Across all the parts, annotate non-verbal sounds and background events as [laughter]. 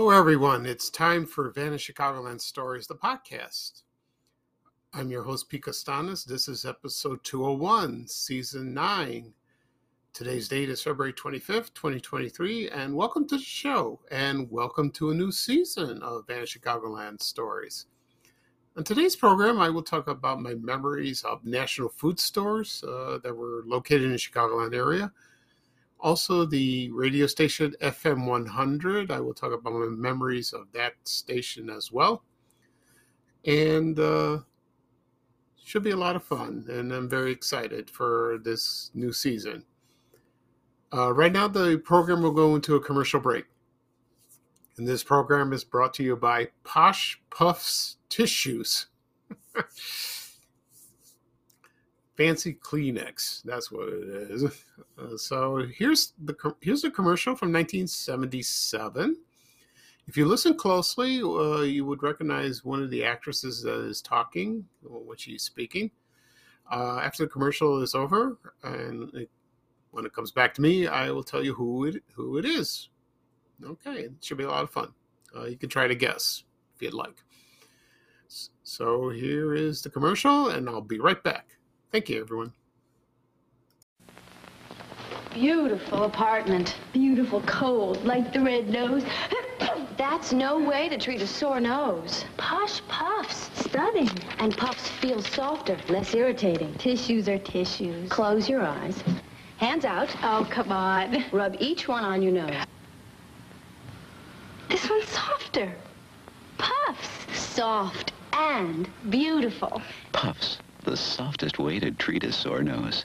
Hello, everyone. It's time for Vanished Chicagoland Stories, the podcast. I'm your host, Pete Costanas. This is episode 201, season 9. Today's date is February 25th, 2023, and welcome to the show, and welcome to a new season of Vanished Chicagoland Stories. On today's program, I will talk about my memories of national food stores uh, that were located in the Chicagoland area also, the radio station FM 100. I will talk about my memories of that station as well. And uh, should be a lot of fun. And I'm very excited for this new season. Uh, right now, the program will go into a commercial break. And this program is brought to you by Posh Puffs Tissues. [laughs] fancy Kleenex. That's what it is. Uh, so here's the here's a commercial from 1977. If you listen closely, uh, you would recognize one of the actresses that is talking when she's speaking. Uh, after the commercial is over, and it, when it comes back to me, I will tell you who it who it is. Okay, it should be a lot of fun. Uh, you can try to guess if you'd like. So here is the commercial, and I'll be right back. Thank you, everyone. Beautiful apartment. Beautiful cold, like the red nose. [coughs] That's no way to treat a sore nose. Posh puffs, stunning. And puffs feel softer, less irritating. Tissues are tissues. Close your eyes. Hands out. Oh, come on. Rub each one on your nose. This one's softer. Puffs. Soft and beautiful. Puffs the softest way to treat a sore nose.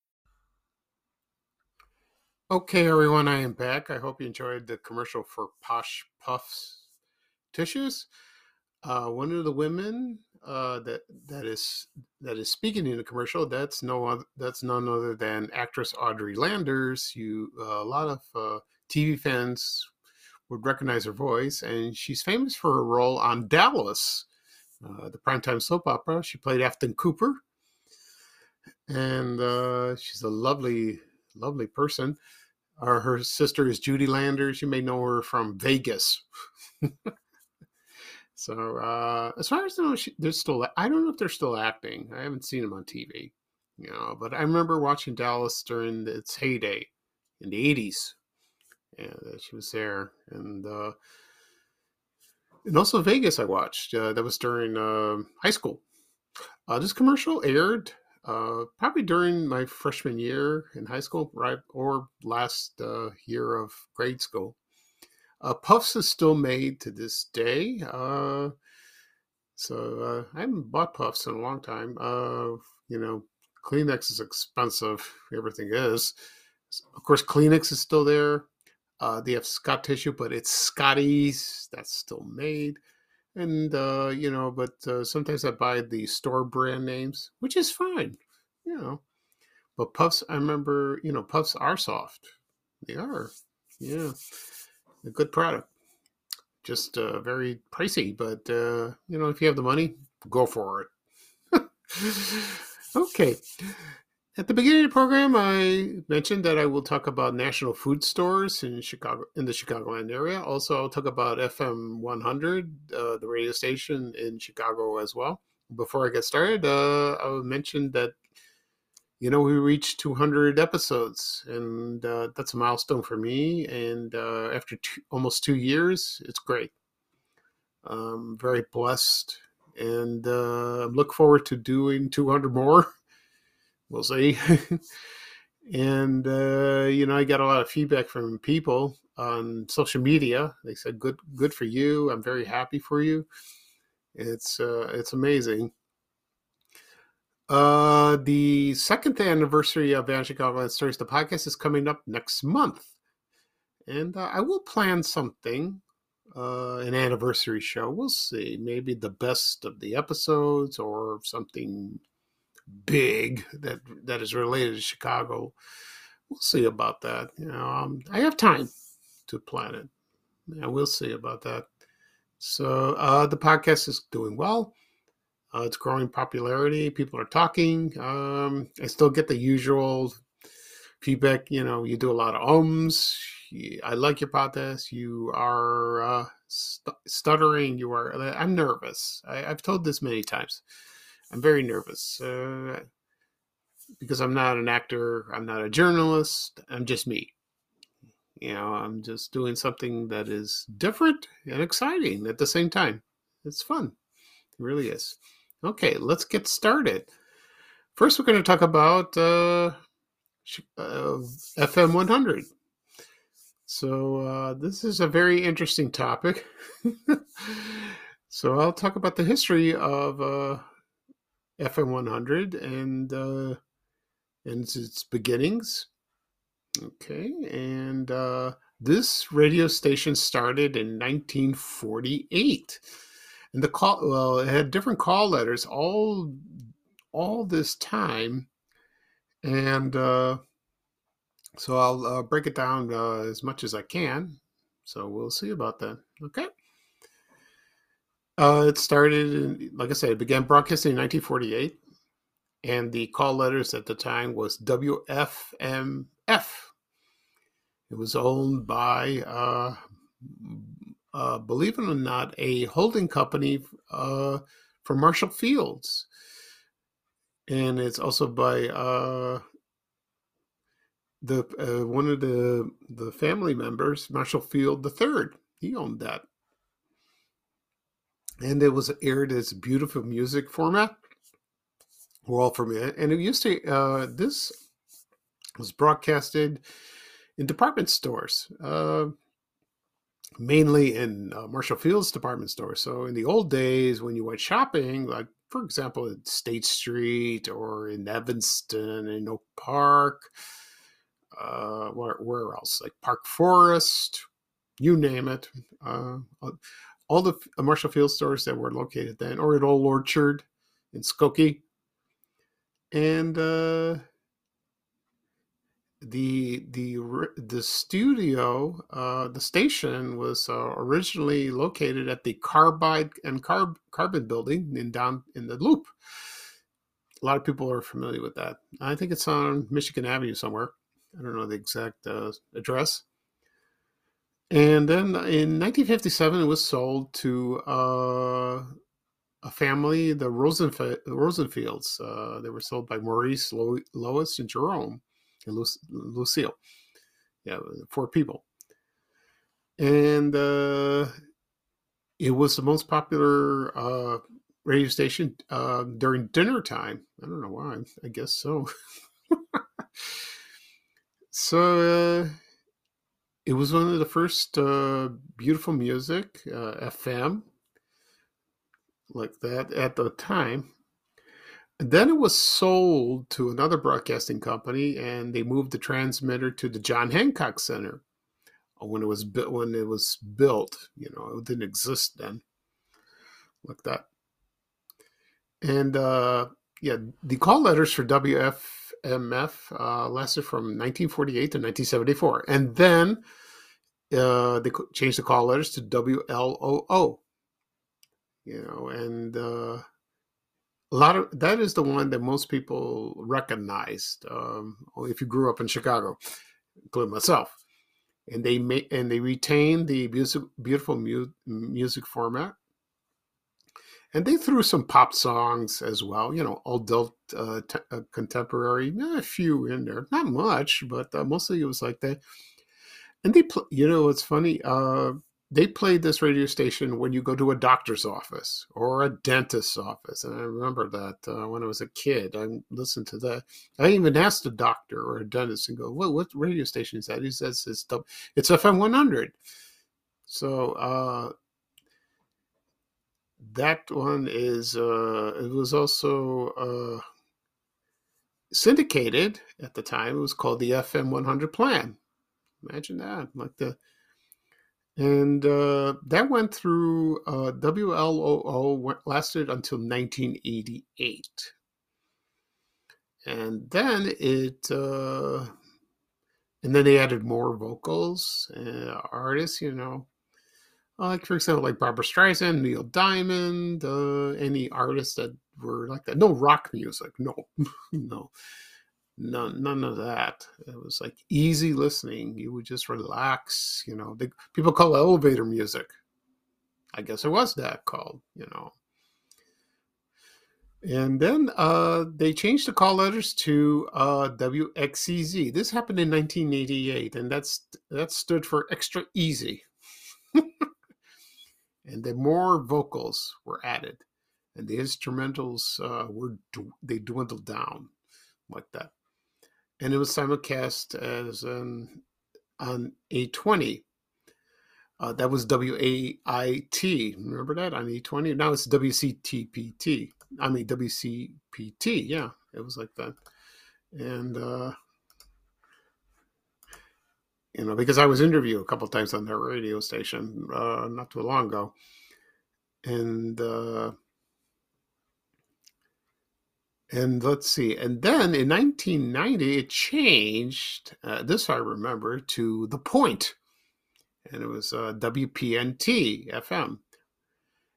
Okay, everyone, I am back. I hope you enjoyed the commercial for Posh Puffs tissues. Uh, one of the women uh, that that is that is speaking in the commercial that's no other, that's none other than actress Audrey Landers. You uh, a lot of uh, TV fans would recognize her voice, and she's famous for her role on Dallas, uh, the primetime soap opera. She played Afton Cooper, and uh, she's a lovely lovely person. Or her sister is Judy Landers. You may know her from Vegas. [laughs] so uh, as far as I know, she, they're still. I don't know if they're still acting. I haven't seen them on TV. You know, but I remember watching Dallas during its heyday in the '80s. Yeah, she was there, and uh, and also Vegas. I watched. Uh, that was during uh, high school. Uh, this commercial aired uh, probably during my freshman year in high school, right, or last uh, year of grade school. Uh, Puffs is still made to this day. Uh, so uh, I haven't bought Puffs in a long time. Uh, you know, Kleenex is expensive. Everything is. Of course, Kleenex is still there. They have Scott tissue, but it's Scotty's. That's still made and uh, you know, but uh, sometimes I buy the store brand names, which is fine, you know. But puffs, I remember, you know, puffs are soft. They are, yeah, a good product. Just uh, very pricey, but uh, you know, if you have the money, go for it. [laughs] okay. At the beginning of the program, I mentioned that I will talk about national food stores in Chicago, in the Chicagoland area. Also, I'll talk about FM 100, uh, the radio station in Chicago as well. Before I get started, uh, I will mention that you know, we reached 200 episodes, and uh, that's a milestone for me. And uh, after two, almost two years, it's great. I'm very blessed, and uh, look forward to doing 200 more. [laughs] We'll see. [laughs] and uh, you know, I got a lot of feedback from people on social media. They said, "Good, good for you. I'm very happy for you." It's uh, it's amazing. Uh, the second anniversary of Vanishing Chicago Stories, the podcast is coming up next month, and uh, I will plan something, uh, an anniversary show. We'll see, maybe the best of the episodes or something big that that is related to Chicago. We'll see about that. You know, um, I have time to plan it. Yeah, we'll see about that. So uh, the podcast is doing well. Uh, it's growing popularity. People are talking. Um, I still get the usual feedback. You know, you do a lot of ums. I like your podcast. You are uh, st- stuttering. You are. I'm nervous. I, have told this many times. I'm very nervous uh, because I'm not an actor. I'm not a journalist. I'm just me. You know, I'm just doing something that is different and exciting at the same time. It's fun. It really is. Okay, let's get started. First, we're going to talk about uh, uh, FM 100. So, uh, this is a very interesting topic. [laughs] so, I'll talk about the history of uh, FM 100 and, uh, and its beginnings. Okay, and uh, this radio station started in 1948 and the call well it had different call letters all all this time. And uh, so i'll uh, break it down uh, as much as i can. So we'll see about that. Okay uh, it started like i said it began broadcasting in 1948 and the call letters at the time was wfmf it was owned by uh, uh, believe it or not, a holding company uh, for Marshall Fields. And it's also by uh, the uh, one of the the family members, Marshall Field III. He owned that, and it was aired as beautiful music format. We're all familiar, and it used to. Uh, this was broadcasted in department stores. Uh, mainly in uh, Marshall Field's department store. So in the old days, when you went shopping, like for example, at State Street or in Evanston, in Oak Park, uh, where, where else? Like Park Forest, you name it. Uh, all the Marshall Field stores that were located then, or at Old Orchard in Skokie. And uh, the the the studio uh, the station was uh, originally located at the carbide and carb carbon building in down in the loop. A lot of people are familiar with that. I think it's on michigan avenue somewhere. I don't know the exact uh, address and then in 1957 it was sold to uh, a family the Rosenf- rosenfields uh, they were sold by maurice Lo- lois and jerome and Lucille. Yeah, four people. And uh, it was the most popular uh, radio station uh, during dinner time. I don't know why. I guess so. [laughs] so uh, it was one of the first uh, beautiful music uh, FM like that at the time then it was sold to another broadcasting company, and they moved the transmitter to the John Hancock Center uh, when it was built. When it was built, you know, it didn't exist then, like that. And uh, yeah, the call letters for WFMF uh, lasted from 1948 to 1974, and then uh, they changed the call letters to WLOO. You know, and uh, a lot of that is the one that most people recognized um, if you grew up in Chicago, including myself. And they made and they retained the music, beautiful mu- music format. And they threw some pop songs as well. You know, adult uh, t- uh, contemporary, a few in there, not much, but uh, mostly it was like that. And they, pl- you know, it's funny. Uh, they played this radio station when you go to a doctor's office or a dentist's office. And I remember that uh, when I was a kid, I listened to that. I even asked a doctor or a dentist and go, "What what radio station is that?" He says it's it's FM 100. So uh, that one is uh, it was also uh, syndicated at the time. It was called the FM 100 plan. Imagine that, like the and uh, that went through uh, WLOO lasted until 1988, and then it uh, and then they added more vocals, uh, artists, you know, like for example, like Barbra Streisand, Neil Diamond, uh, any artists that were like that. No rock music, no, [laughs] no none none of that it was like easy listening you would just relax you know they, people call elevator music i guess it was that called you know and then uh, they changed the call letters to uh. This happened in 1988, and that's that stood for extra easy. [laughs] and then more vocals were added, and the instrumentals uh, were they dwindled down like that and it was simulcast as an, on A20. Uh, that was WAIT. Remember that on E20? Now it's WCTPT. I mean, WCPT. Yeah, it was like that. And, uh, you know, because I was interviewed a couple times on that radio station uh, not too long ago. And, uh, and let's see. And then in 1990, it changed. Uh, this I remember to the Point, and it was uh, WPNT FM,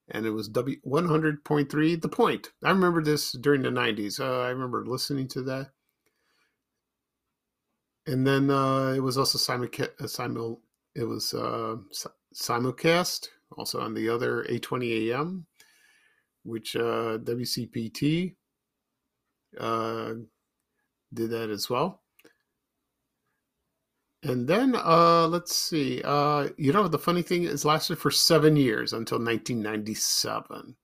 and it was W 100.3 The Point. I remember this during the 90s. Uh, I remember listening to that. And then uh, it was also simulcast. Uh, simul, it was uh, simulcast also on the other 820 AM, which uh, WCPT uh, did that as well. And then uh, let's see. Uh, you know, the funny thing is, lasted for seven years until 1997.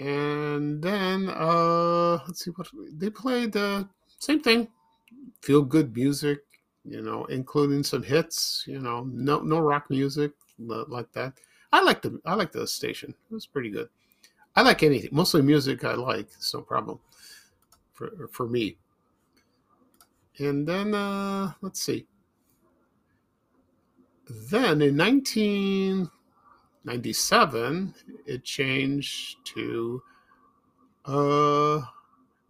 And then uh, let's see what they played. The same thing, feel good music. You know, including some hits. You know, no no rock music like that. I like the I like the station. It was pretty good. I like anything, mostly music. I like. It's no problem for for me. And then uh, let's see. Then in 1997, it changed to uh,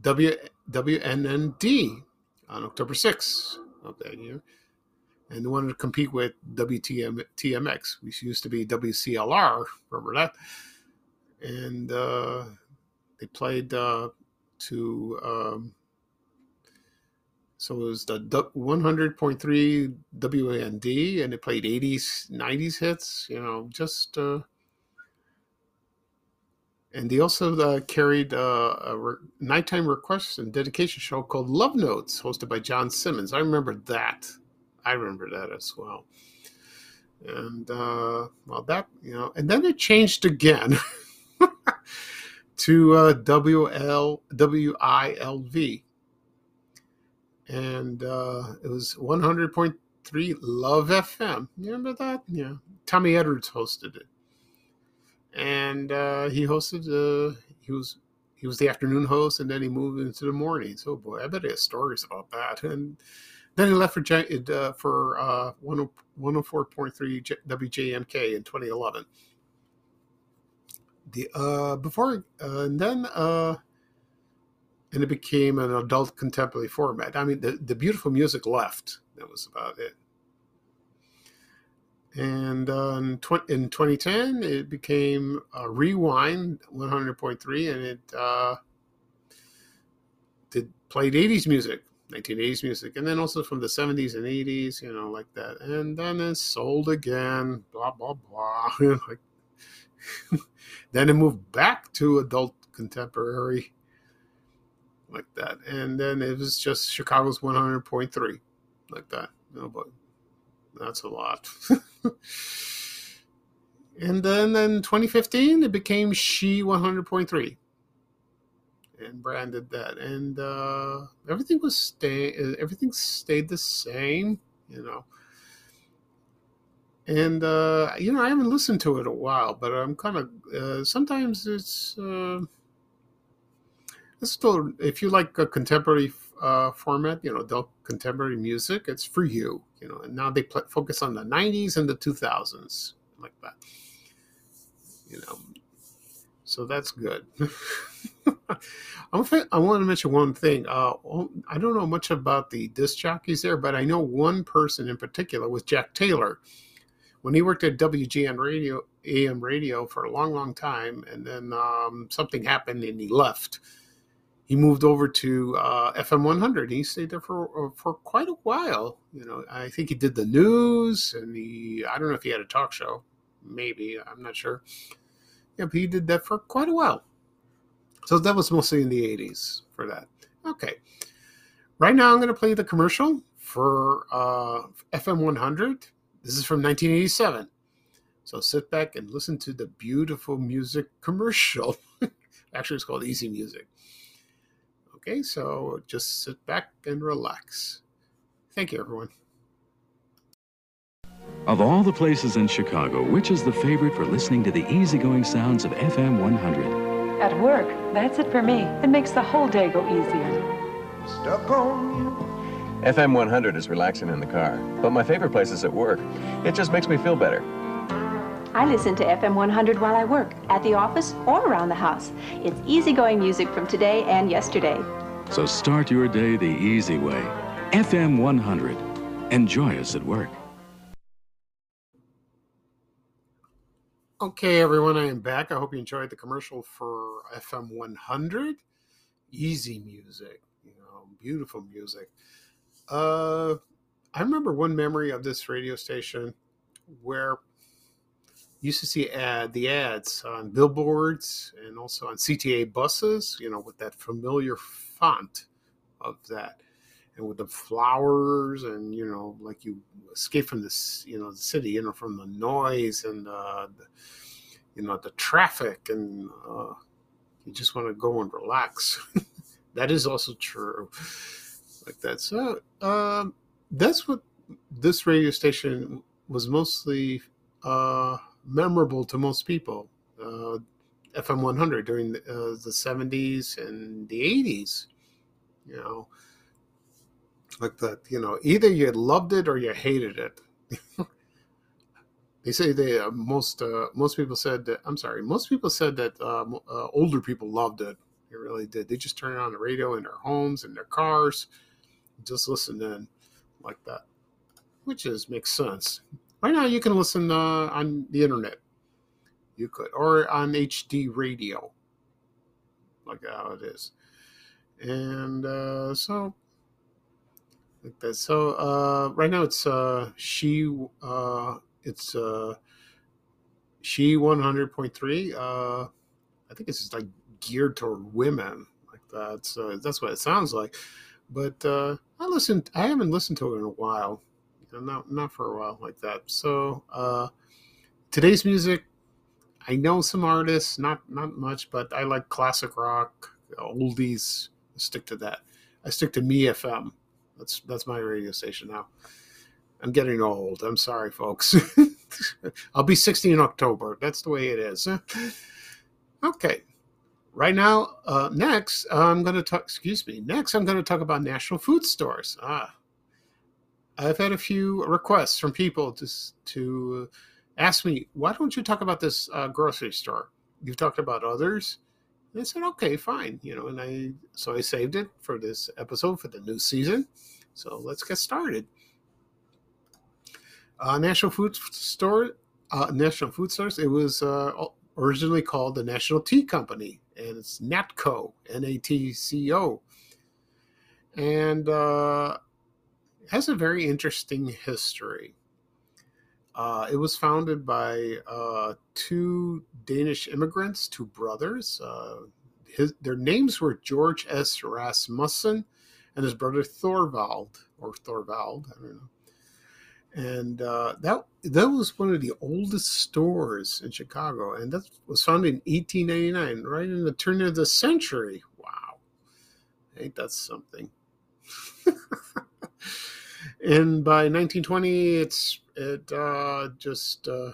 w, WNND on October 6th of that year. And they wanted to compete with WTM, TMX, which used to be WCLR. Remember that? And uh, they played uh, to um, so it was the 100.3 WAND, and it played 80s, 90s hits. You know, just uh, and they also uh, carried uh, a re- nighttime request and dedication show called Love Notes, hosted by John Simmons. I remember that. I remember that as well. And uh, well, that you know, and then it changed again. [laughs] to uh. And uh, it was 100.3 Love FM. You remember that? Yeah. Tommy Edwards hosted it. And uh, he hosted, uh, he was he was the afternoon host and then he moved into the mornings. Oh boy, I bet he has stories about that. And then he left for, uh, for uh, 104.3 WJMK in 2011 the uh before uh, and then uh and it became an adult contemporary format. I mean, the, the beautiful music left. That was about it. And uh, in, tw- in 2010, it became Rewind 100.3, and it uh, did played 80s music, 1980s music, and then also from the 70s and 80s, you know, like that. And then it sold again, blah blah blah. [laughs] like [laughs] then it moved back to adult contemporary like that. And then it was just Chicago's 100.3 like that. No, but that's a lot. [laughs] and then in 2015, it became She 100.3 and branded that. And uh, everything was stay, everything stayed the same, you know. And uh, you know, I haven't listened to it a while, but I'm kind of uh, sometimes it's uh, it's still if you like a contemporary uh, format, you know, adult contemporary music, it's for you, you know. And now they focus on the '90s and the 2000s, like that, you know. So that's good. [laughs] I want to mention one thing. Uh, I don't know much about the disc jockeys there, but I know one person in particular was Jack Taylor. When he worked at WGN Radio, AM radio for a long, long time, and then um, something happened and he left. He moved over to uh, FM 100. He stayed there for uh, for quite a while. You know, I think he did the news, and he I don't know if he had a talk show, maybe I'm not sure. Yeah, but he did that for quite a while. So that was mostly in the 80s for that. Okay. Right now, I'm going to play the commercial for uh, FM 100. This is from 1987. So sit back and listen to the beautiful music commercial. [laughs] Actually, it's called Easy Music. Okay, so just sit back and relax. Thank you, everyone. Of all the places in Chicago, which is the favorite for listening to the easygoing sounds of FM 100? At work, that's it for me. It makes the whole day go easier. Stuck on you. FM 100 is relaxing in the car, but my favorite place is at work. It just makes me feel better. I listen to FM 100 while I work, at the office, or around the house. It's easygoing music from today and yesterday. So start your day the easy way. FM 100. Enjoy us at work. Okay, everyone, I am back. I hope you enjoyed the commercial for FM 100. Easy music, you know, beautiful music. Uh, I remember one memory of this radio station where you used to see ad the ads on billboards and also on CTA buses, you know, with that familiar font of that. And with the flowers and you know like you escape from this you know the city you know from the noise and uh, the, you know the traffic and uh, you just want to go and relax. [laughs] That is also true. Like that. So um, that's what this radio station was mostly uh, memorable to most people. Uh, fm 100 during the, uh, the 70s and the 80s you know like that. You know, either you loved it or you hated it. [laughs] they say they uh, most uh, most people said that. I'm sorry, most people said that um, uh, older people loved it. They really did. They just turned on the radio in their homes and their cars, just listen in like that, which is makes sense. Right now, you can listen uh, on the internet. You could, or on HD radio, like how it is. And uh, so like that. So uh, right now it's uh, she uh, it's uh, she one hundred point three. Uh, I think it's just like geared toward women like that. So that's what it sounds like. But uh, I listened. I haven't listened to it in a while. Not not for a while like that. So uh, today's music. I know some artists, not not much, but I like classic rock, oldies. I stick to that. I stick to Me FM. That's that's my radio station now. I'm getting old. I'm sorry, folks. [laughs] I'll be 60 in October. That's the way it is. [laughs] Okay. Right now, uh, next, I'm going to talk, excuse me, next, I'm going to talk about national food stores. Ah, I've had a few requests from people to, to ask me, why don't you talk about this uh, grocery store? You've talked about others. And I said, okay, fine. You know, and I so I saved it for this episode for the new season. So let's get started. Uh, National Food Store, uh, National Food Stores. It was uh, originally called the National Tea Company, and it's NATCO, N-A-T-C-O, and uh, has a very interesting history. Uh, it was founded by uh, two Danish immigrants, two brothers. Uh, his, their names were George S. Rasmussen and his brother Thorvald, or Thorvald, I don't know. And uh, that that was one of the oldest stores in Chicago, and that was founded in 1899, right in the turn of the century. Wow, ain't that something? [laughs] and by 1920, it's it uh, just uh,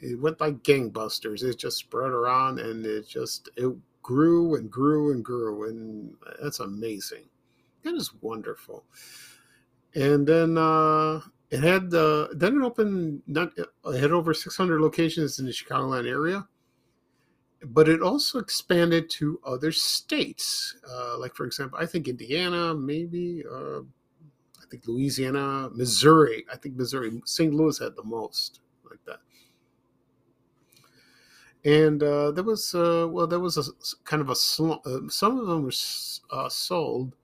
it went like gangbusters. It just spread around, and it just it grew and grew and grew, and that's amazing. That is wonderful. And then uh, it had uh, then it opened not it had over 600 locations in the Chicagoland area, but it also expanded to other states. Uh, like for example, I think Indiana, maybe uh, I think Louisiana, Missouri. I think Missouri, St. Louis had the most like that. And uh, there was uh, well, there was a kind of a sl- uh, some of them were uh, sold.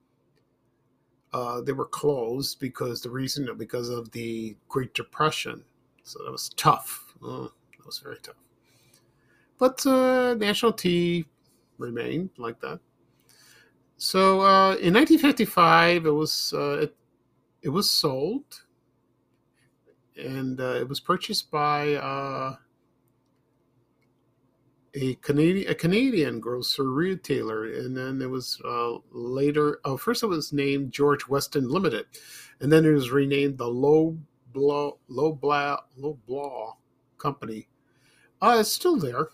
Uh, they were closed because the reason because of the Great Depression. So that was tough. Oh, that was very tough. But uh, National Tea remained like that. So in 1955, it was it it was sold and uh, it was purchased by uh, a Canadian a Canadian grocer retailer, and then it was uh, later. Oh, first it was named George Weston Limited, and then it was renamed the Low Blow Low Blah Low Blah Company. Uh, it's still there,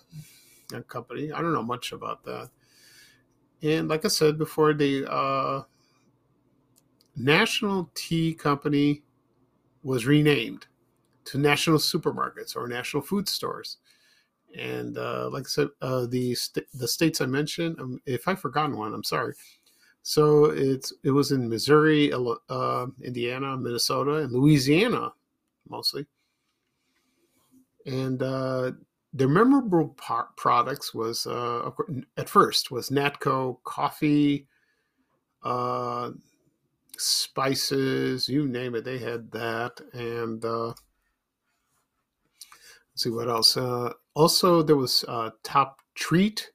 that company. I don't know much about that. And like I said before, the uh, National Tea Company was renamed to National Supermarkets or National Food Stores. And uh, like I said, uh, the st- the states I mentioned, um, if I've forgotten one, I'm sorry. So it's it was in Missouri, uh, Indiana, Minnesota, and Louisiana, mostly. And uh, their memorable par- products was uh, at first was Natco coffee, uh, spices, you name it, they had that. And uh, let's see what else. Uh, also, there was uh, Top Treat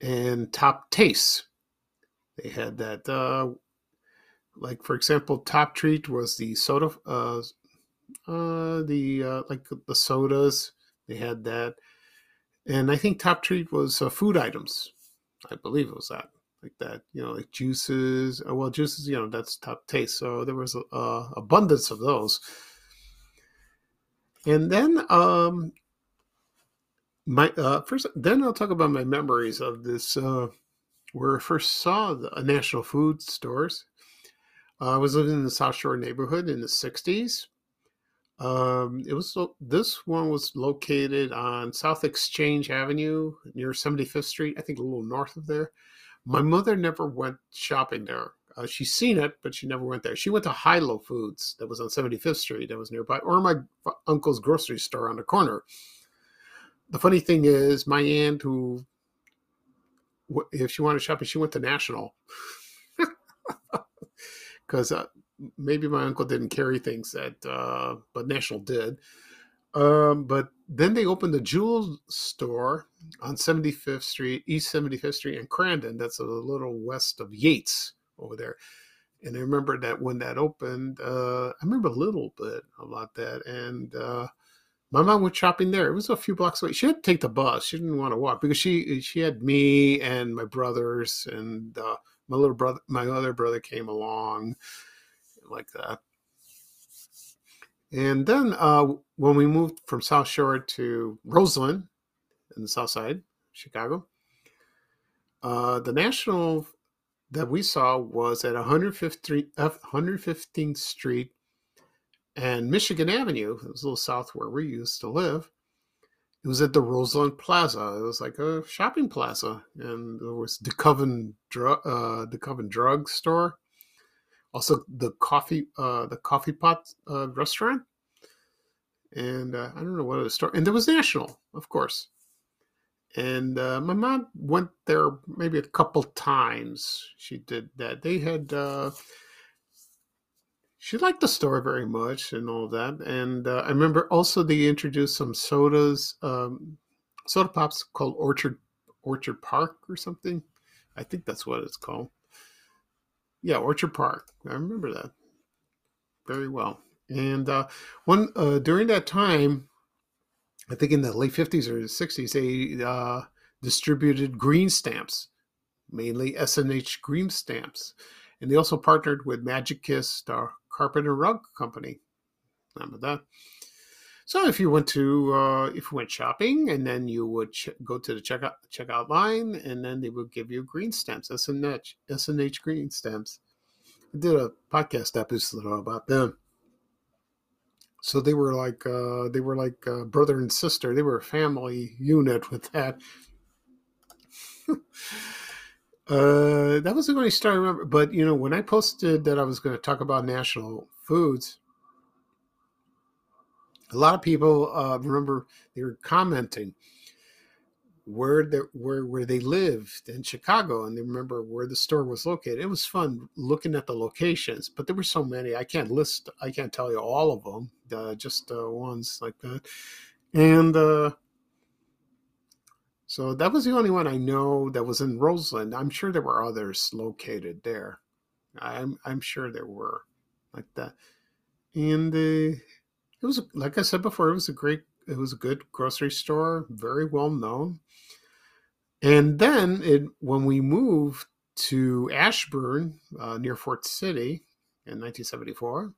and Top Taste. They had that. Uh, like for example, Top Treat was the soda, uh, uh, the uh, like the sodas. They had that, and I think Top Treat was uh, food items. I believe it was that like that, you know, like juices. Uh, well, juices, you know, that's top taste. So there was a, abundance of those. And then, um, my uh, first, then I'll talk about my memories of this. Uh, where I first saw the uh, national food stores. Uh, I was living in the South Shore neighborhood in the '60s. Um, it was this one was located on South Exchange Avenue near 75th Street, I think a little north of there. My mother never went shopping there. Uh, she's seen it, but she never went there. She went to Hi-Lo Foods that was on 75th Street that was nearby, or my uncle's grocery store on the corner. The funny thing is, my aunt, who, if she wanted shopping, she went to National. [laughs] Because uh, maybe my uncle didn't carry things that, uh, but National did. Um, but then they opened a jewel store on 75th Street, East 75th Street in Crandon. That's a little west of Yates over there. And I remember that when that opened, uh, I remember a little bit about that. And uh, my mom went shopping there. It was a few blocks away. She had to take the bus. She didn't want to walk because she she had me and my brothers and uh, my little brother. My other brother came along like that. And then uh, when we moved from South Shore to Roseland in the South Side, Chicago, uh, the national that we saw was at 115th, 115th Street and Michigan Avenue. It was a little south where we used to live. It was at the Roseland Plaza. It was like a shopping plaza, and there was the Coven drug, uh, the Coven drug store also the coffee uh the coffee pot uh, restaurant and uh, i don't know what other store and there was national of course and uh, my mom went there maybe a couple times she did that they had uh she liked the store very much and all that. And uh, I remember also they introduced some sodas, um, soda pops called Orchard Orchard Park or something. I think that's what it's called. Yeah, Orchard Park. I remember that very well. And uh, one uh, during that time, I think in the late fifties or sixties, they uh, distributed green stamps, mainly S&H green stamps, and they also partnered with Magikist, the carpet and rug company. Remember that? So if you went to uh, if you went shopping and then you would ch- go to the checkout checkout line and then they would give you green stamps, S and H S and H green stamps. I did a podcast episode about them. So they were like uh, they were like uh, brother and sister. They were a family unit with that. [laughs] uh, that was the only story I remember. But you know, when I posted that I was going to talk about national foods, a lot of people uh, remember they were commenting where they where where they lived in Chicago, and they remember where the store was located. It was fun looking at the locations, but there were so many. I can't list. I can't tell you all of them. Uh, just uh, ones like that, and uh, so that was the only one I know that was in Roseland. I'm sure there were others located there. I'm I'm sure there were like that, and uh, it was like I said before. It was a great. It was a good grocery store, very well known. And then it, when we moved to Ashburn uh, near Ford City in 1974,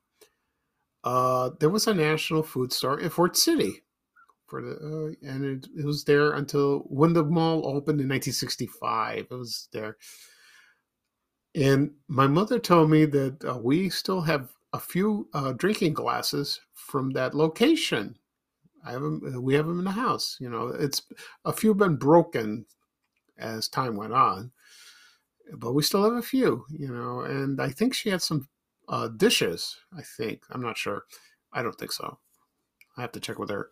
uh, there was a national food store in Ford City for the uh, and it, it, was there until when the mall opened in 1965. It was there, and my mother told me that uh, we still have a few uh, drinking glasses from that location. I have them. Uh, we have them in the house. You know, it's a few been broken as time went on, but we still have a few. You know, and I think she had some uh, dishes. I think I'm not sure. I don't think so. I have to check with her.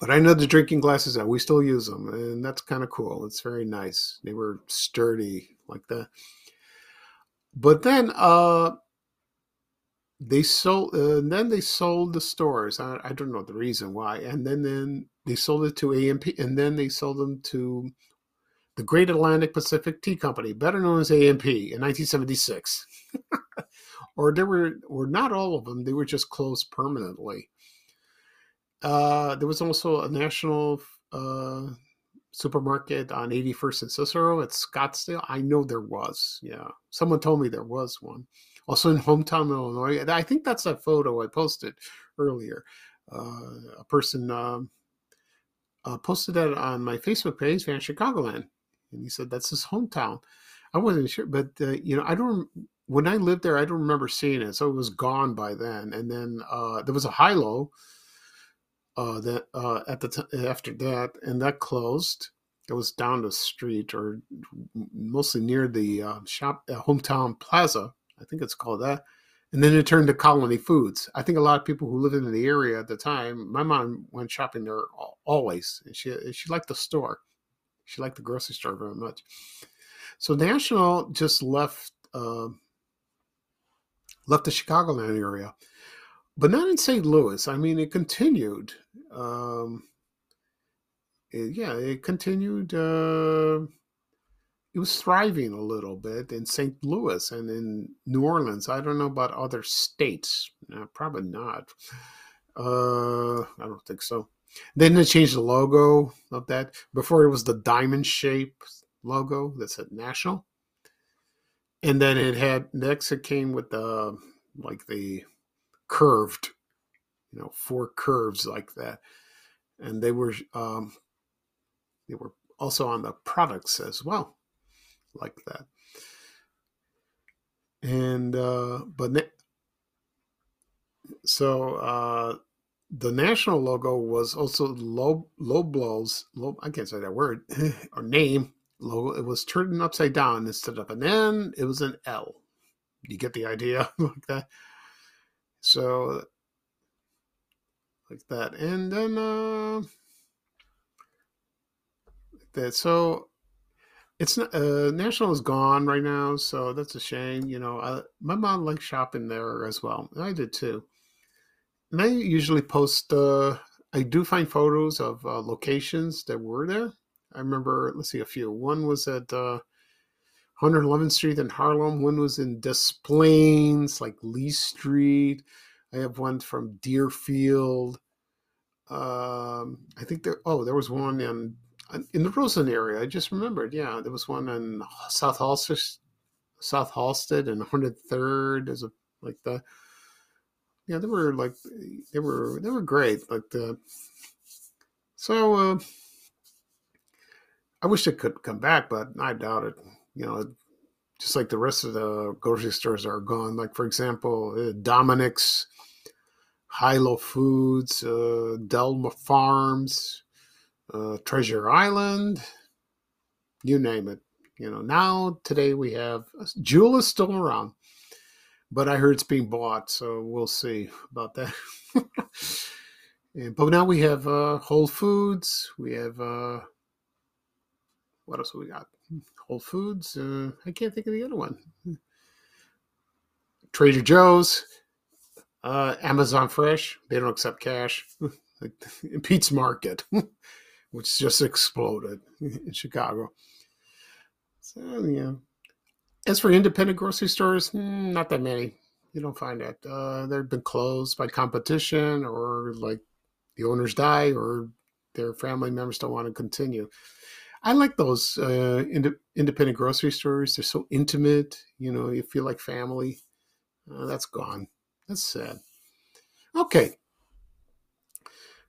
But I know the drinking glasses that we still use them, and that's kind of cool. It's very nice. They were sturdy like that. But then, uh, they sold uh, and then they sold the stores I, I, don't know the reason why and then then they sold it to A&P and then they sold them to the great atlantic pacific tea company better known as A&P in 1976 [laughs] or there were or not all of them they were just closed permanently. Uh, there was also a national uh, supermarket on 81st and cicero at scottsdale. I know there was yeah. Someone told me there was one also in hometown Illinois. I think that's a photo I posted earlier. Uh, a person um, uh, posted that on my Facebook page, Van Chicagoland, and he said that's his hometown. I wasn't sure, but uh, you know, I don't. When I lived there, I don't remember seeing it, so it was gone by then. And then uh, there was a Hi-Lo uh, that uh, at the t- after that, and that closed. It was down the street, or mostly near the uh, shop, uh, hometown plaza I think it's called that. And then it turned to Colony Foods. I think a lot of people who lived in the area at the time, my mom went shopping there always. And she she liked the store. She liked the grocery store very much. So National just left uh, left the Chicagoland area, but not in St. Louis. I mean, it continued. Um, it, yeah, it continued. Uh, it was thriving a little bit in St. Louis and in New Orleans. I don't know about other states. Uh, probably not. Uh, I don't think so. Then they changed the logo of that. Before it was the diamond shape logo that said national. And then it had next it came with the like the curved, you know, four curves like that. And they were um they were also on the products as well like that. And uh, but ne- so uh, the national logo was also low Loblaws. Low, I can't say that word [laughs] or name logo. It was turned upside down instead of an N. It was an L. You get the idea [laughs] like that. So like that, and then uh, that. So it's not, uh, National is gone right now, so that's a shame. You know, I, my mom liked shopping there as well. I did too. And I usually post. Uh, I do find photos of uh, locations that were there. I remember. Let's see, a few. One was at uh, 111th Street in Harlem. One was in Des Plaines, like Lee Street. I have one from Deerfield. Um, I think there. Oh, there was one in in the Roseland area. I just remembered. Yeah, there was one in South Halsted, South Halsted, and 103rd. As a like the. Yeah, they were like they were they were great. Like the. So uh, I wish it could come back, but I doubt it. You know, just like the rest of the grocery stores are gone. Like for example, uh, Dominick's, Hi-Lo Foods, uh, Delma Farms, uh, Treasure Island, you name it. You know, now today we have Jewel is still around, but I heard it's being bought, so we'll see about that. [laughs] and, but now we have uh, Whole Foods. We have uh, what else we got? Whole Foods. Uh, I can't think of the other one. Trader Joe's, uh, Amazon Fresh. They don't accept cash. [laughs] [laughs] Pete's Market, which just exploded [laughs] in Chicago. So yeah. As for independent grocery stores, hmm, not that many. You don't find that. Uh, they've been closed by competition, or like the owners die, or their family members don't want to continue. I like those uh, ind- independent grocery stores. They're so intimate. You know, you feel like family. Uh, that's gone. That's sad. Okay.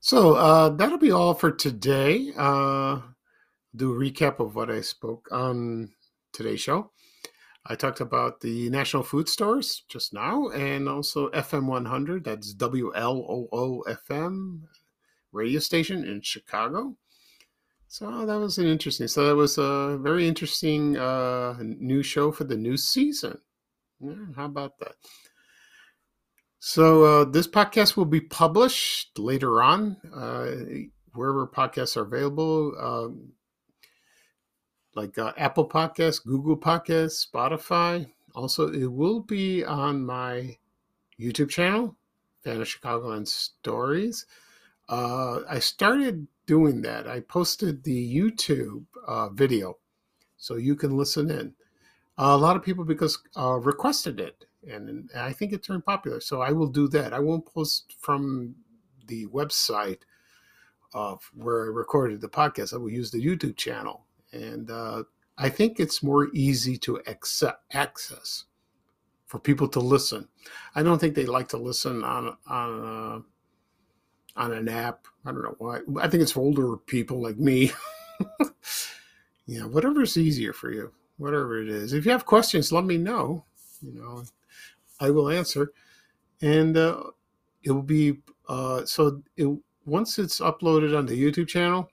So uh, that'll be all for today. Uh, do a recap of what I spoke on today's show. I talked about the National Food Stores just now, and also FM 100. That's WLOO FM radio station in Chicago. So that was an interesting. So that was a very interesting uh, new show for the new season. Yeah, how about that? So uh, this podcast will be published later on, uh, wherever podcasts are available, um, like uh, Apple Podcasts, Google Podcasts, Spotify. Also, it will be on my YouTube channel, Vanish Chicagoland Stories. Uh, I started doing that. I posted the YouTube uh, video so you can listen in. A lot of people because uh, requested it, and, and, I think it turned popular. So I will do that. I won't post from the website of where I recorded the podcast. I will use the YouTube channel, and uh, I think it's more easy to access for people to listen. I don't think they like to listen on on uh, on an app. I don't know why. I think it's for older people like me. [laughs] yeah, whatever's easier for you, whatever it is. If you have questions, let me know. You know, I will answer, and uh, it will be uh, so. It, once it's uploaded on the YouTube channel,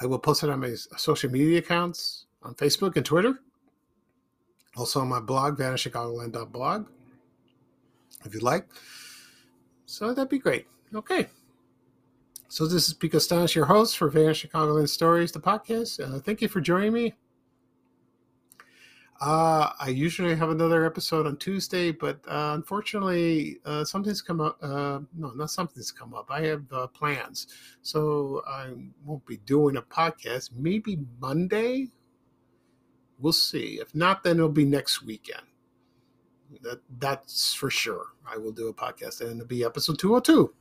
I will post it on my social media accounts on Facebook and Twitter. Also on my blog, vanishchicagoland.blog, if you'd like. So that'd be great. Okay. So this is Pico Stanis, your host for Vanish Chicagoland Stories, the podcast. Uh, thank you for joining me. Uh, I usually have another episode on Tuesday, but uh, unfortunately, uh, something's come up. Uh, no, not something's come up. I have uh, plans, so I won't be doing a podcast. Maybe Monday. We'll see. If not, then it'll be next weekend. That that's for sure. I will do a podcast, and it'll be episode two hundred oh two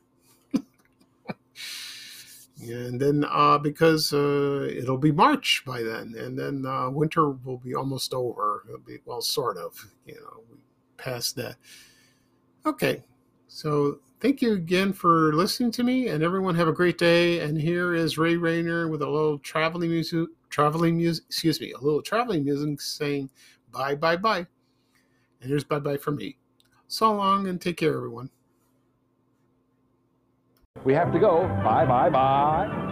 and then uh, because uh, it'll be March by then, and then uh, winter will be almost over. It'll be well, sort of, you know, past that. Okay, so thank you again for listening to me, and everyone have a great day. And here is Ray Rayner with a little traveling music, traveling music, excuse me, a little traveling music saying bye, bye, bye. And here's bye, bye from me. So long, and take care, everyone. We have to go. Bye, bye, bye.